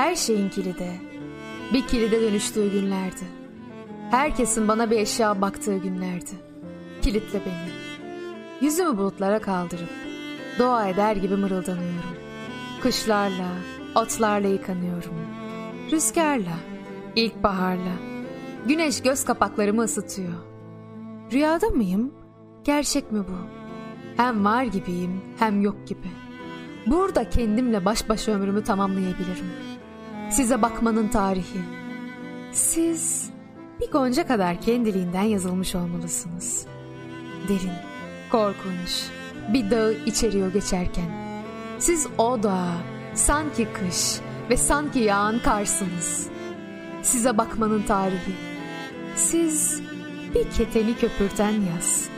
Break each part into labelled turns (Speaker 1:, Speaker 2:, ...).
Speaker 1: Her şeyin kilidi. Bir kilide dönüştüğü günlerdi. Herkesin bana bir eşya baktığı günlerdi. Kilitle beni. Yüzümü bulutlara kaldırıp dua eder gibi mırıldanıyorum. Kışlarla, otlarla yıkanıyorum. Rüzgarla, ilkbaharla. Güneş göz kapaklarımı ısıtıyor. Rüyada mıyım? Gerçek mi bu? Hem var gibiyim hem yok gibi. Burada kendimle baş başa ömrümü tamamlayabilirim. Size bakmanın tarihi. Siz bir gonca kadar kendiliğinden yazılmış olmalısınız. Derin, korkunç, bir dağı içeriyor geçerken. Siz o dağa sanki kış ve sanki yağan karsınız. Size bakmanın tarihi. Siz bir keteni köpürten yaz.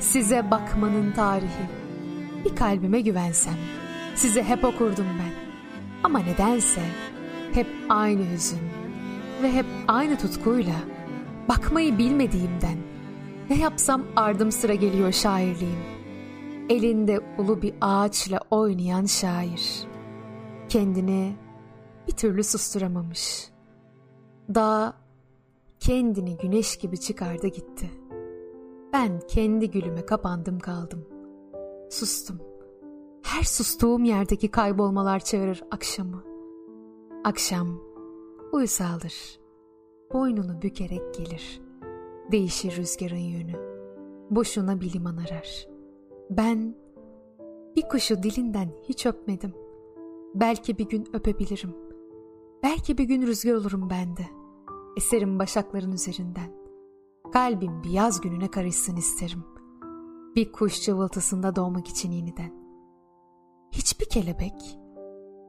Speaker 1: Size bakmanın tarihi. Bir kalbime güvensem. Size hep okurdum ben. Ama nedense hep aynı hüzün ve hep aynı tutkuyla bakmayı bilmediğimden ne yapsam ardım sıra geliyor şairliğim. Elinde ulu bir ağaçla oynayan şair. Kendini bir türlü susturamamış. Dağ kendini güneş gibi çıkardı gitti. Ben kendi gülüme kapandım kaldım. Sustum. Her sustuğum yerdeki kaybolmalar çağırır akşamı. Akşam uysaldır. Boynunu bükerek gelir. Değişir rüzgarın yönü. Boşuna bir liman arar. Ben bir kuşu dilinden hiç öpmedim. Belki bir gün öpebilirim. Belki bir gün rüzgar olurum ben de. Eserim başakların üzerinden. Kalbim bir yaz gününe karışsın isterim. Bir kuş cıvıltısında doğmak için yeniden. Hiçbir kelebek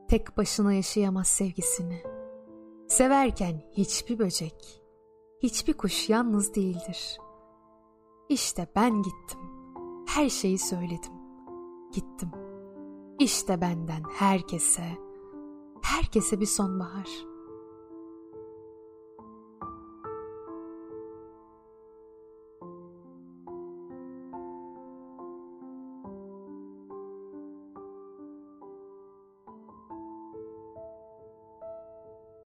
Speaker 1: tek başına yaşayamaz sevgisini. Severken hiçbir böcek, hiçbir kuş yalnız değildir. İşte ben gittim. Her şeyi söyledim. Gittim. İşte benden herkese, herkese bir sonbahar.''